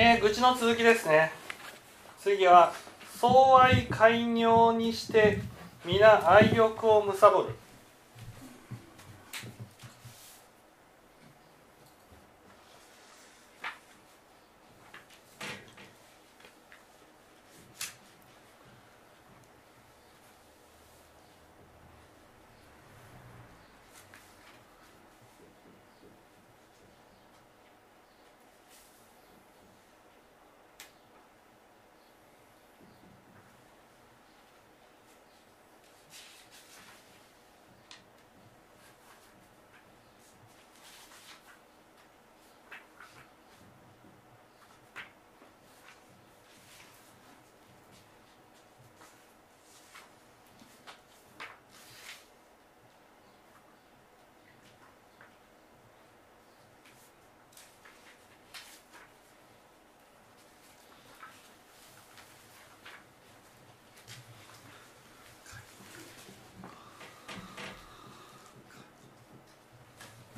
えー、愚痴の続きですね。次は相愛寛容にして皆愛欲をむさぼる。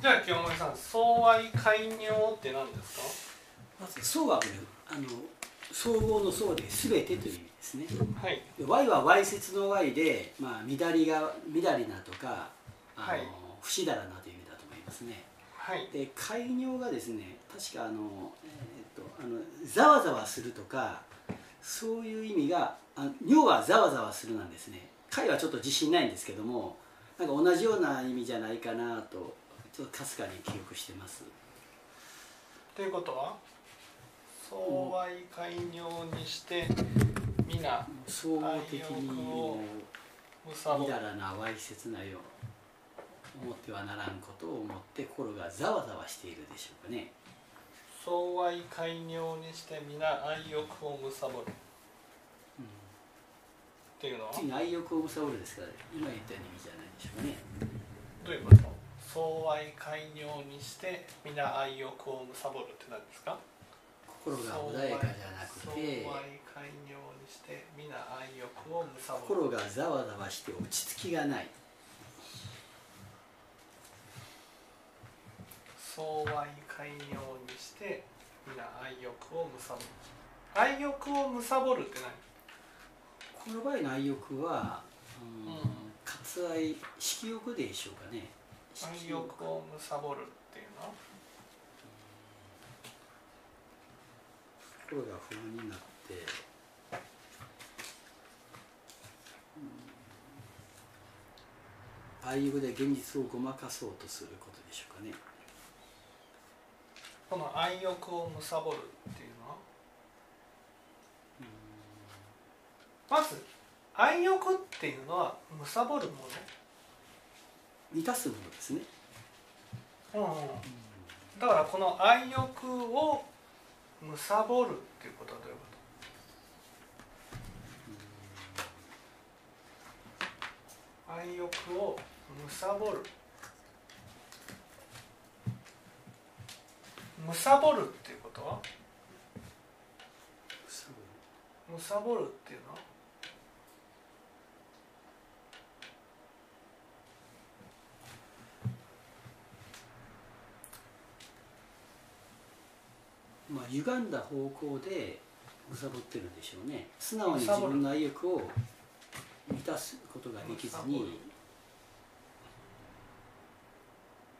じゃあ清盛さん相愛寛容って何ですか？まず相はあの総合の相で全てという意味ですね。はい。で Y は Y 説の Y で、まあ、乱りが乱りなとかあの、はい。不死だらなという意味だと思いますね。はい。で開業がですね確かあの、えーっとあのざわざわするとかそういう意味があ尿はざわざわするなんですね。解はちょっと自信ないんですけどもなんか同じような意味じゃないかなとちょっとかすかに記憶してます。ということは相愛寛容にして皆総合的にもみだらなわいせつなよ思ってはならんことを思って心がざわざわしているでしょうかね。相愛寛容にして皆愛欲を貪る。っていうのは？愛欲を貪るですから今言ったような意味じゃないでしょうかね。どういうこと？相愛寛容にして皆愛欲を貪るって何ですか？心が穏やかじゃなく相て愛寛容にして皆愛欲を貪る。心がざわざわして落ち着きがない。相愛寛容にして皆愛欲を貪る。愛欲を貪るってこの場合の愛欲は、うんうん。割愛色欲でしょうかね何愛色欲を貪るっていうの？は心が不安になって、うん愛欲で現実をごまかそうとすることでしょうかね。この愛欲を貪るっていうの？はまず愛欲っていうのは貪るも満たすものですね、の、うん。だからこの愛欲を貪るっていうことはどういうこと？愛欲を貪る。貪るっていうことは？貪るっていうのは？歪んだ方向で貪ってるんでしょうね。素直に自分の愛欲を満たすことができずに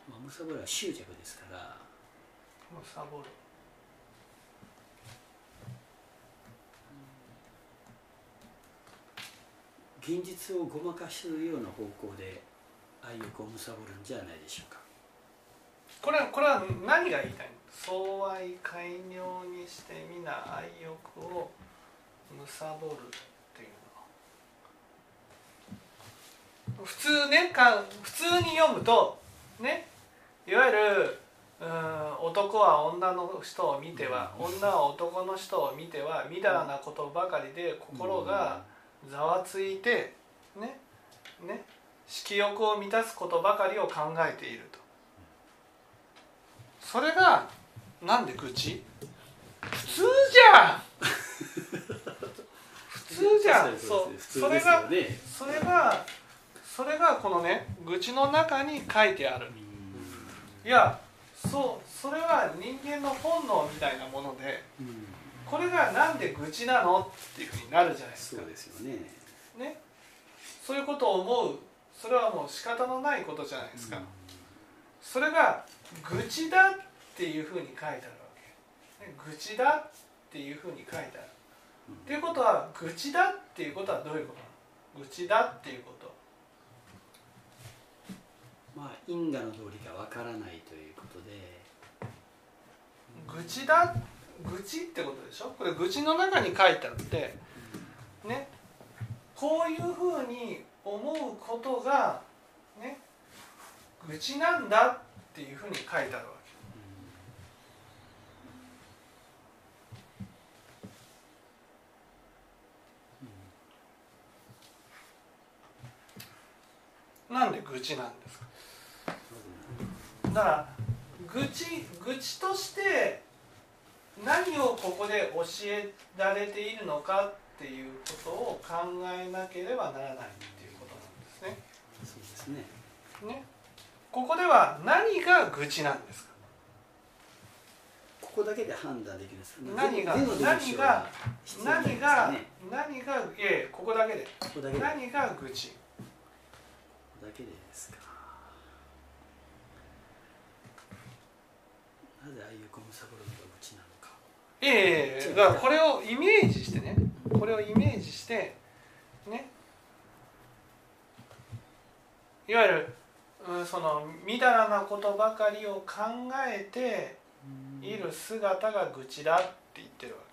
まあ貪りは執着ですから。貪る。現実をごまかすような方向で愛欲を貪るんじゃないでしょうか。これはこれは何が言いたいの？相愛寛容にして皆愛欲を貪るっていうの。普通ねか普通に読むとねいわゆるうん男は女の人を見ては女は男の人を見てはみだらなことばかりで心がざわついてねね色欲を満たすことばかりを考えていると。それがなんで愚痴？普通じゃん。普通じゃん。そうそれがそれがそれがこのね愚痴の中に書いてある。いやそうそれは人間の本能みたいなものでうん。これがなんで愚痴なのっていうふうになるじゃないですか。そうですよね。ね。そういうことを思う。それはもう仕方のないことじゃないですか、それが愚痴だっていうふうに書いてあるわけ、ね、愚痴だっていうふうに書いてある、うんっていうことは愚痴だっていうことはどういうことなの愚痴だっていうこと。まあ因果の道理がわからないということで。愚痴だ愚痴ってことでしょ？これ愚痴の中に書いてあってねこういうふうに思うことがね愚痴なんだっていうふうに書いてあるわけなんで愚痴なんですか？だから愚痴愚痴として何をここで教えられているのかっていうことを考えなければならないっていうことなんですね。そうですね。ね。ここでは何が愚痴なんですか？ここだけで判断できるんです何が何がかね。何がいえここだけで。ここだけで。ここ何が愚痴？だけでですか。なぜああいうゴムサブロのがうちなのか。ええだからこれをイメージしてね。これをイメージしてね。いわゆる、うん、そのみだらなことばかりを考えている姿が愚痴だって言ってるわけ。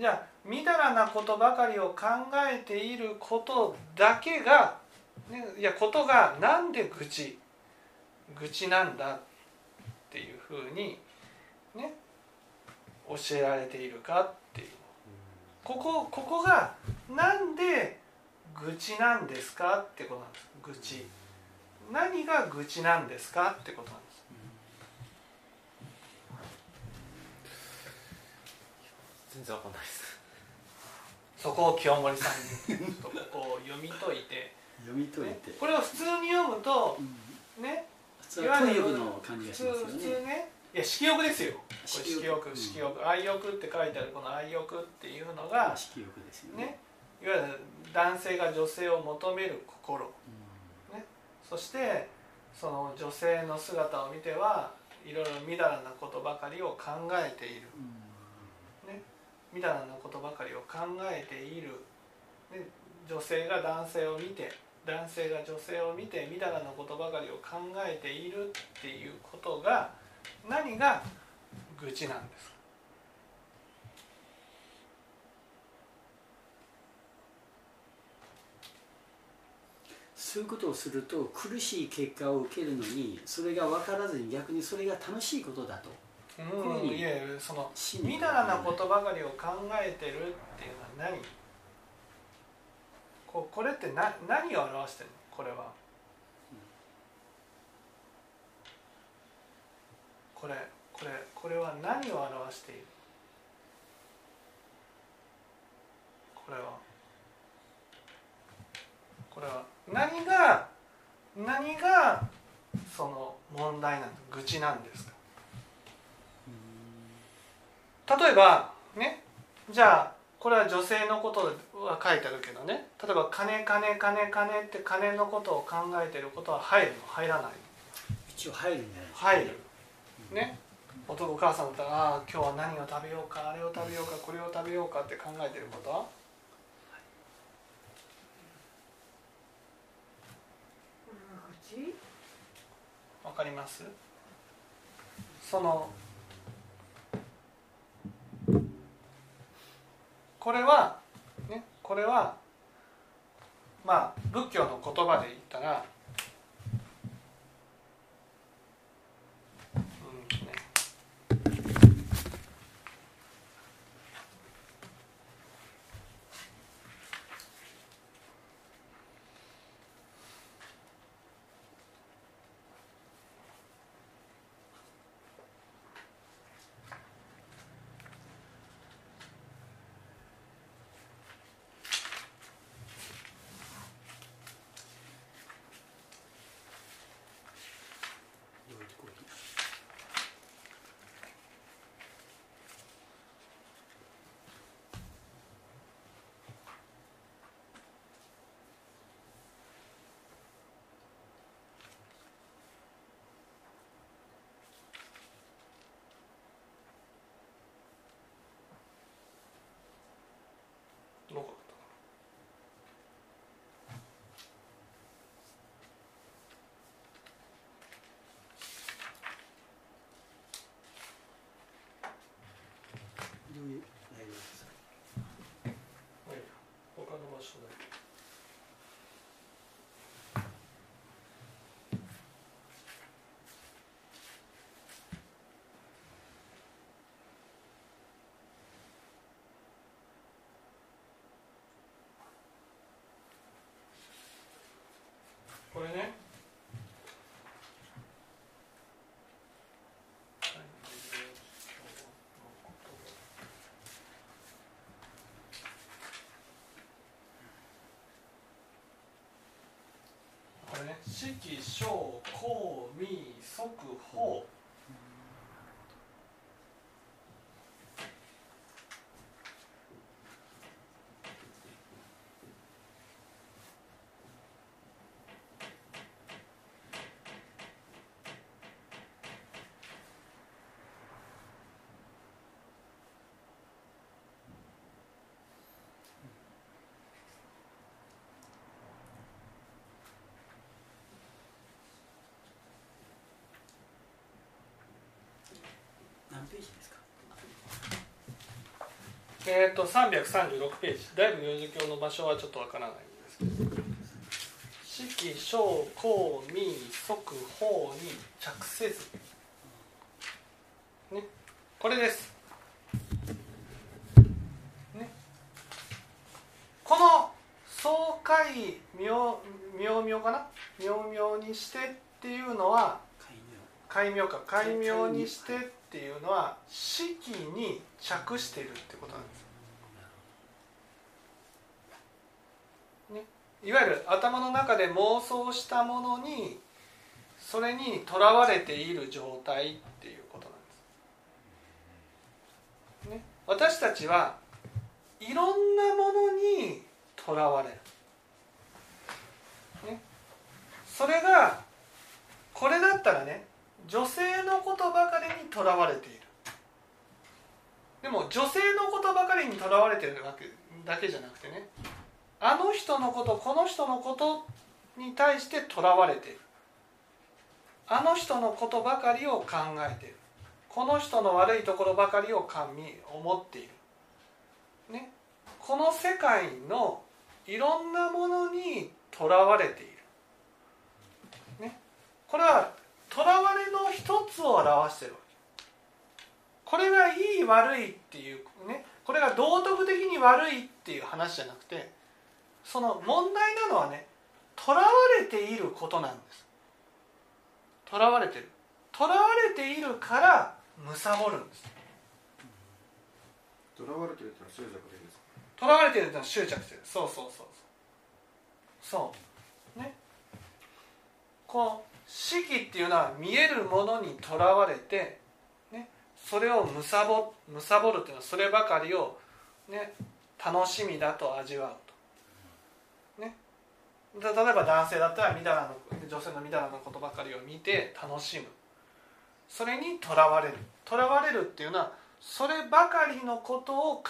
じゃあみだらなことばかりを考えていることだけが、ね、いやことがなんで愚痴愚痴なんだっていうふうにね教えられているかっていう。ここここがなんで愚痴なんですかってことなんです。愚痴。何が愚痴なんですかってことなんです。全然わかんないです。そこを清盛さんにちょっとここを読み解いて、読み解いねて、これを普通に読むとうんね普通は貪欲の感じ普がしますよ通普通ねねいや色欲ですよ。色色欲欲。色欲愛欲って書いてあるこの愛欲っていうのが色欲ですよね。ねいわゆる男性が女性を求める心。うそしてその女性の姿を見てはいろいろみだらなことばかりを考えている。ん。みだらなことばかりを考えている、ね、女性が男性を見て男性が女性を見てみだらなことばかりを考えているっていうことが何が愚痴なんですか？そういうことをすると苦しい結果を受けるのにそれが分からずに逆にそれが楽しいことだと。うんいえそのみだらなことばかりを考えてるっていうのは何？ここれってな何を表してるの？これは。これこれこれは何を表している？これは。これは。何が何がその問題なん愚痴なんですか？例えばね？じゃあこれは女性のことは書いてあるけどね。例えば金金金金って金のことを考えてることは入るの？入らないの？一応入るんじゃないですか入るね？男お母さんだったらああ今日は何を食べようかあれを食べようかこれを食べようかって考えてること？わかります？そのこれはねこれはまあ仏教の言葉で言ったらこれね。これね。四季小公民即法。ページですか？えっ、と336ページ。だいぶ幼児教の場所はちょっとわからないんですけど四季小公未即法に着せず。ね。これです。ね。この爽快妙妙妙かな？妙妙にしてっていうのは開戒名か。戒名にしてっていうのは四季に着しているってことなんです。いわゆる頭の中で妄想したものにそれにとらわれている状態っていうことなんです、ね、私たちはいろんなものにとらわれる、ね、それがこれだったらね女性のことばかりにとらわれている。でも女性のことばかりにとらわれてるわけだけじゃなくてねあの人のことこの人のことに対してとらわれている。あの人のことばかりを考えている。この人の悪いところばかりを神思っている、ね、この世界のいろんなものにとらわれている、ね、これはとらわれの一つを表しているわけ。これがいい悪いっていうねこれが道徳的に悪いっていう話じゃなくてその問題なのはねとらわれていることなんです。とらわれてる。とらわれているから貪るんです。とらわれてるってのは執着でですか？とらわれてるってのは執着してる。そうそうそうそう。そう。ね。この四季っていうのは見えるものにとらわれて、ね、それをむさぼむさぼるっていうのはそればかりを、ね、楽しみだと味わうと、ね例えば男性だったらみだらの女性のみだらのことばかりを見て楽しむそれにとらわれるとらわれるっていうのはそればかりのことを考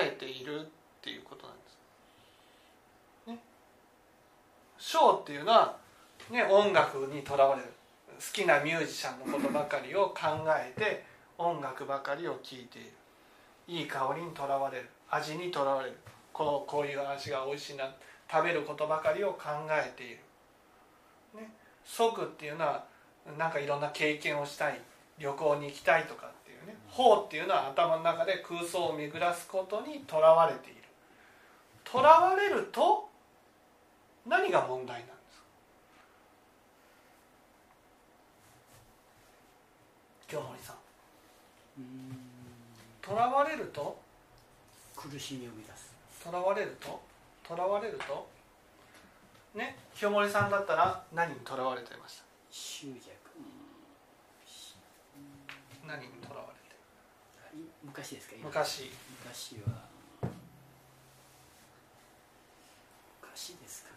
えているっていうことなんです。ね。ショーっていうのは、ね、音楽にとらわれる。好きなミュージシャンのことばかりを考えて音楽ばかりを聴いている。いい香りにとらわれる。味にとらわれる。このこういう味が美味しいな。食べることばかりを考えている、ね、即っていうのはなんかいろんな経験をしたい。旅行に行きたいとかっていうね。法っていうのは頭の中で空想を巡らすことにとらわれている。とらわれると何が問題なんですか京森さん。とらわれると？苦しみを生み出す。とらわれると？とらわれると？ね清盛さんだったら何にとらわれてました？執着。何にとらわれて？昔ですか？昔。昔は。昔ですかね。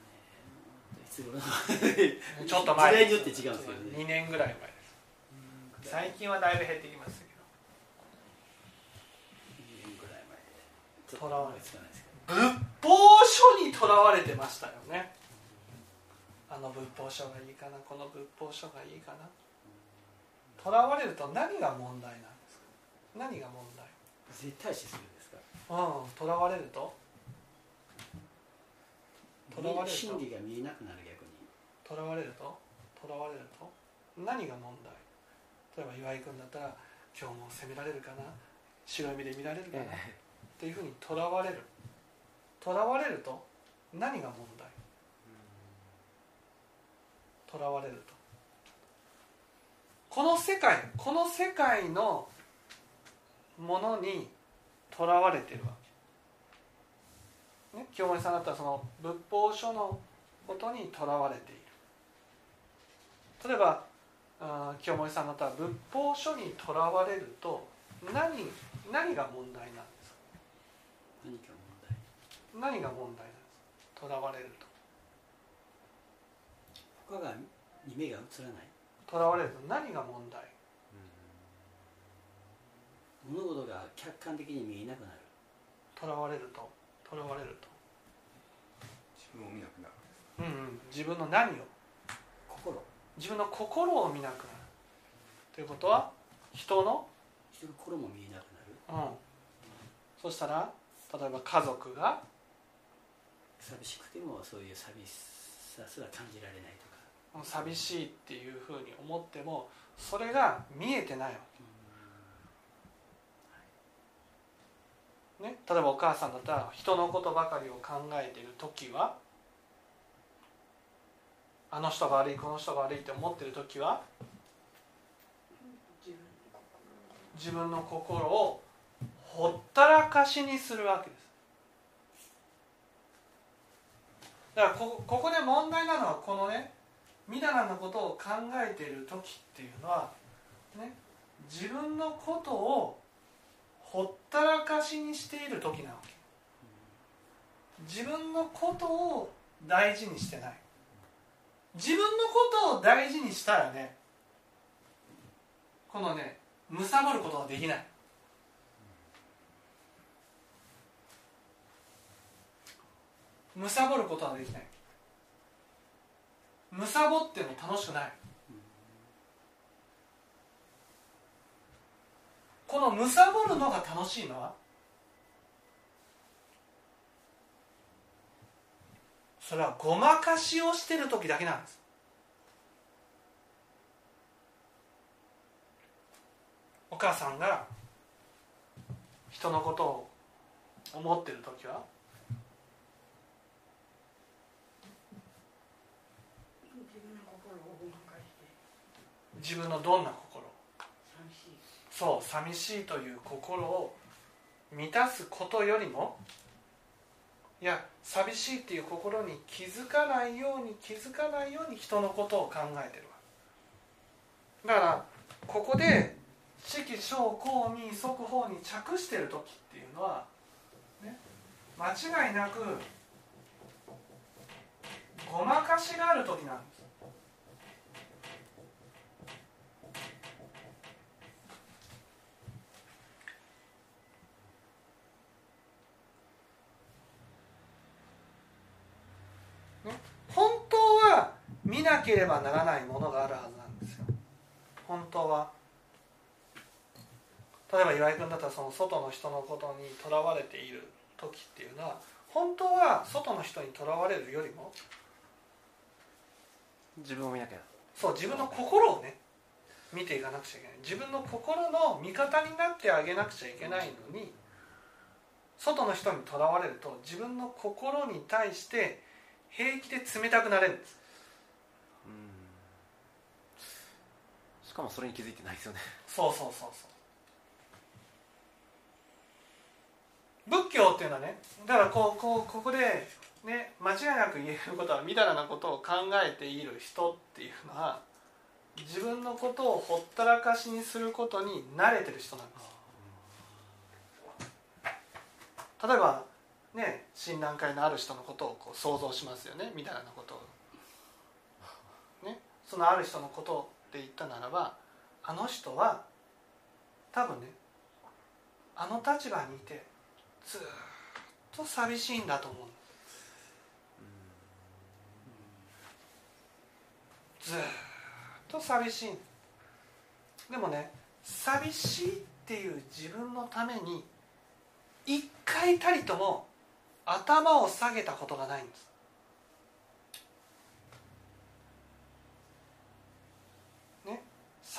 ちょっと前時代によって違うんですよね。2年ぐらい前最近はだいぶ減ってきましたけ2年ぐらい前。でとらわれつかないですけど仏法書にとらわれてましたよね。あの仏法書がいいかなこの仏法書がいいかな。とらわれると何が問題なんですか？何が問題？絶対視するんですか？うんとらわれると？とらわれると？真理が見えなくなる逆に。とらわれると？とらわれると？何が問題？例えば岩井君だったら今日も責められるかな？白い目で見られるかな？っていうふうにとらわれる。とらわれると何が問題？とらわれると。この世界この世界のものにとらわれてるわけ、ね、清盛さんだったらその仏法書のことにとらわれている。例えばあ清盛さんだったら仏法書にとらわれると何何が問題なんですか？何か問題？何が問題なんですか？とらわれると。他がに目が映らない。とらわれると何が問題？物事が客観的に見えなくなる。とらわれると。とらわれると。自分を見なくなる。うんうん。自分の何を？心自分の心を見なくなる。ということは人の人の心も見えなくなる。うん。そしたら例えば家族が寂しくてもそういう寂しさすら感じられないとか。寂しいっていうふうに思ってもそれが見えてないわけ、ね、例えばお母さんだったら人のことばかりを考えている時はあの人が悪いこの人が悪いって思ってる時は自分の心をほったらかしにするわけです。だからこここで問題なのはこのねみだらなことを考えている時っていうのは、ね、自分のことをほったらかしにしている時なわけ。自分のことを大事にしてない。自分のことを大事にしたらねこのね貪ることができない。貪ることはできない。貪っても楽しくない。この貪るのが楽しいのはそれはごまかしをしてる時だけなんです。お母さんが人のことを思ってる時は？自分のどんな心？そう寂しいという心を満たすことよりもいや寂しいっていう心に気づかないように気づかないように人のことを考えてるわ。だからここで四季小公民即法に着してる時っていうのは、ね、間違いなくごまかしがある時なんだす本当は見なければならないものがあるはずなんですよ。本当は。例えば岩井君だったらその外の人のことにとらわれている時っていうのは本当は外の人にとらわれるよりも自分を見なきゃ。そう自分の心をね見ていかなくちゃいけない。自分の心の味方になってあげなくちゃいけないのに外の人にとらわれると自分の心に対して平気で冷たくなれるんですしかもそれに気づいてないですよね。そうそうそうそう。仏教っていうのはねだからこうこうここでね間違いなく言えることはみだらなことを考えている人っていうのは自分のことをほったらかしにすることに慣れてる人なんです。例えばね診断会のある人のことをこう想像しますよね。みたいなことを。ね。そのある人のことって言ったならばあの人は多分ねあの立場にいてずっと寂しいんだと思うずっと寂しいでもね寂しいっていう自分のために一回たりとも頭を下げたことがないんですね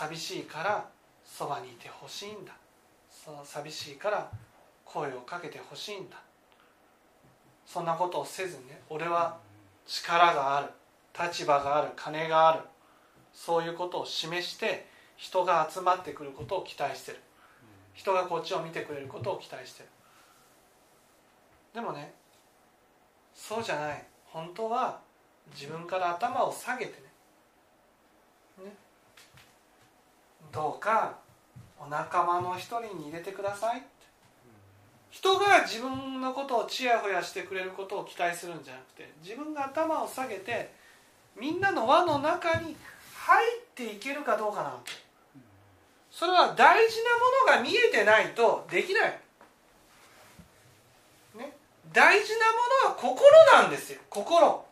寂しいからそばにいてほしいんだ。その寂しいから声をかけてほしいんだ。そんなことをせずにね俺は力がある。立場がある。金がある。そういうことを示して人が集まってくることを期待してる。人がこっちを見てくれることを期待してる。でもねそうじゃない。本当は自分から頭を下げてねねどうかお仲間の一人に入れてください人が自分のことをちやほやしてくれることを期待するんじゃなくて自分が頭を下げてみんなの輪の中に入っていけるかどうかなそれは大事なものが見えてないとできない、ね、大事なものは心なんですよ。心。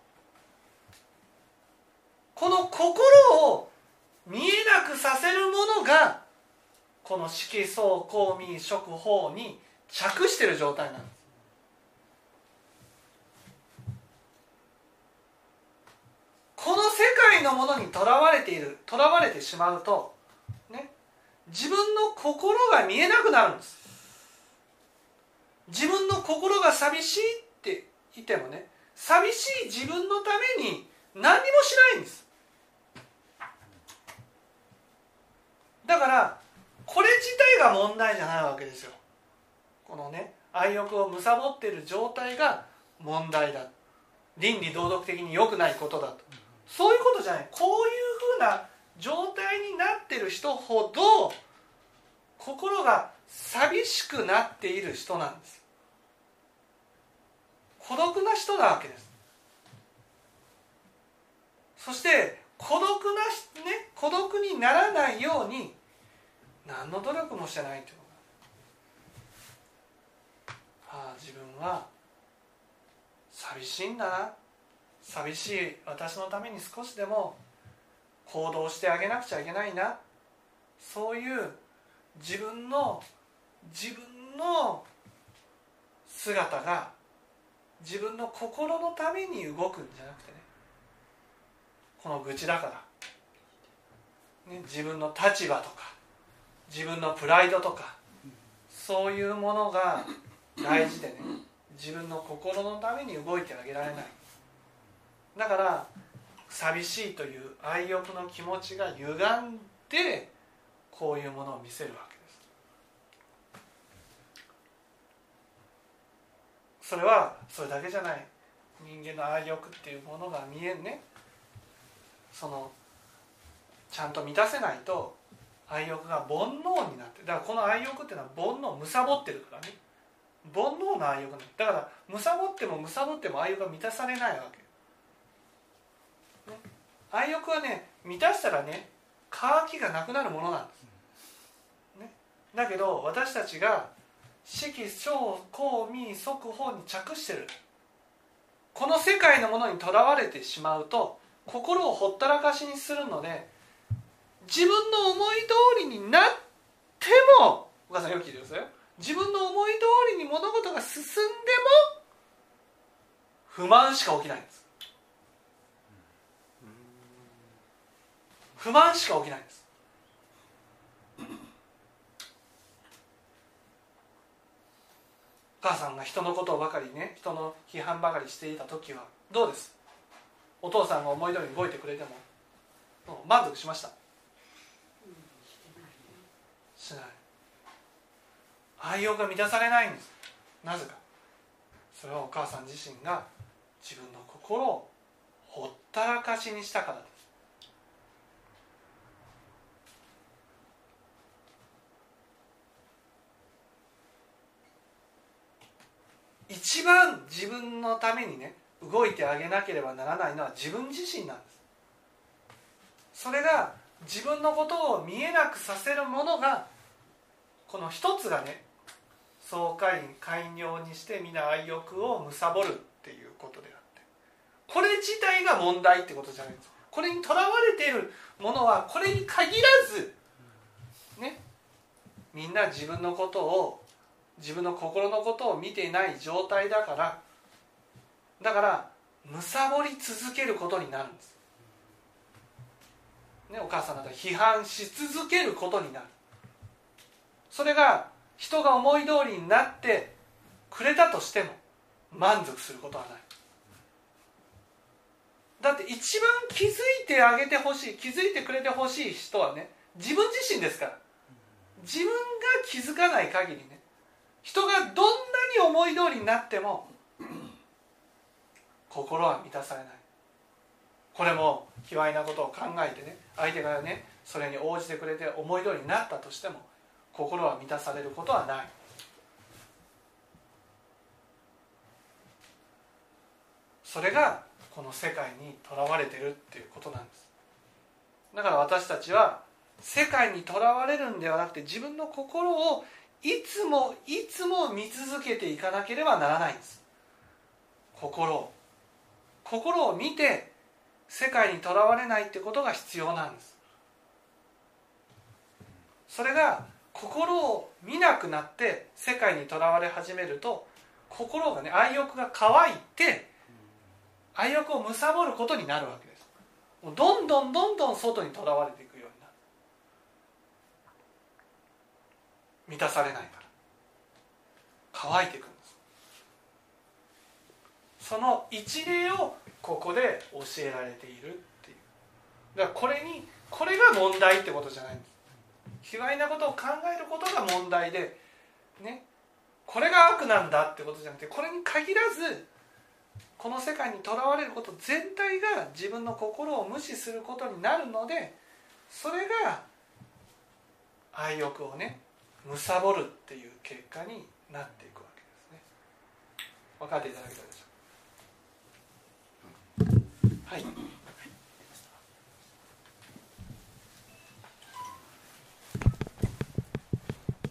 この心を見えなくさせるものがこの色相公民職法に着してる状態なんです。この世界のものにとらわれているとらわれてしまうとね自分の心が見えなくなるんです。自分の心が寂しいって言ってもね寂しい自分のために何にもしないんです。だからこれ自体が問題じゃないわけですよ。このね愛欲を貪っている状態が問題だ。倫理道徳的に良くないことだと。そういうことじゃない。こういうふうな状態になってる人ほど心が寂しくなっている人なんです。孤独な人なわけです。そして孤独なね孤独にならないように何の努力もしてないというああ自分は寂しいんだな。寂しい私のために少しでも行動してあげなくちゃいけないな。そういう自分の自分の姿が自分の心のために動くんじゃなくてね。この愚痴だから、ね、自分の立場とか自分のプライドとかそういうものが大事でね自分の心のために動いてあげられない。だから寂しいという愛欲の気持ちが歪んでこういうものを見せるわけです。それはそれだけじゃない。人間の愛欲っていうものが見えんね。そのちゃんと満たせないと愛欲が煩悩になってだからこの愛欲っていうのは煩悩むさぼってるからね。煩悩の愛欲なだ。からむさぼってもむさぼっても愛欲が満たされないわけ、ね、愛欲はね満たしたらね渇きがなくなるものなんです、ね、だけど私たちが四季小公民即法に着してる。この世界のものにとらわれてしまうと心をほったらかしにするので自分の思い通りになってもお母さんよく聞いてくださいよ。自分の思い通りに物事が進んでも不満しか起きないんです。不満しか起きないんです。お母さんが人のことばかりね人の批判ばかりしていた時はどうです？お父さんが思い通りに動いてくれても満足しましたしない愛用が満たされないんです。なぜか。それはお母さん自身が自分の心をほったらかしにしたからです。一番自分のためにね動いてあげなければならないのは自分自身なんです。それが自分のことを見えなくさせるものがこの一つがね総会員寛容にして皆愛欲を貪るっていうことであって。これ自体が問題ってことじゃないんですこれにとらわれているものはこれに限らずねみんな自分のことを自分の心のことを見てない状態だからだから貪り続けることになるんです。ね、お母さんだったら批判し続けることになる。それが人が思い通りになってくれたとしても満足することはない。だって一番気づいてあげてほしい気づいてくれてほしい人はね自分自身ですから。自分が気づかない限りね人がどんなに思い通りになっても心は満たされない。これも卑猥なことを考えてね相手がねそれに応じてくれて思い通りになったとしても心は満たされることはない。それがこの世界にとらわれてるっていうことなんです。だから私たちは世界にとらわれるんではなくて自分の心をいつもいつも見続けていかなければならないんです。心を。心を見て世界にとらわれないってことが必要なんです。それが心を見なくなって世界にとらわれ始めると心がね愛欲が乾いて愛欲を貪ることになるわけです。もうどんどんどんどん外にとらわれていくようになる。満たされないから。乾いていくんです。その一例をここで教えられているっていう。だからこれにこれが問題ってことじゃないんです。卑猥なことを考えることが問題で、ね、これが悪なんだってことじゃなくてこれに限らずこの世界にとらわれること全体が自分の心を無視することになるのでそれが愛欲をね貪るっていう結果になっていくわけですね。分かっていただけたでしょうか？はい。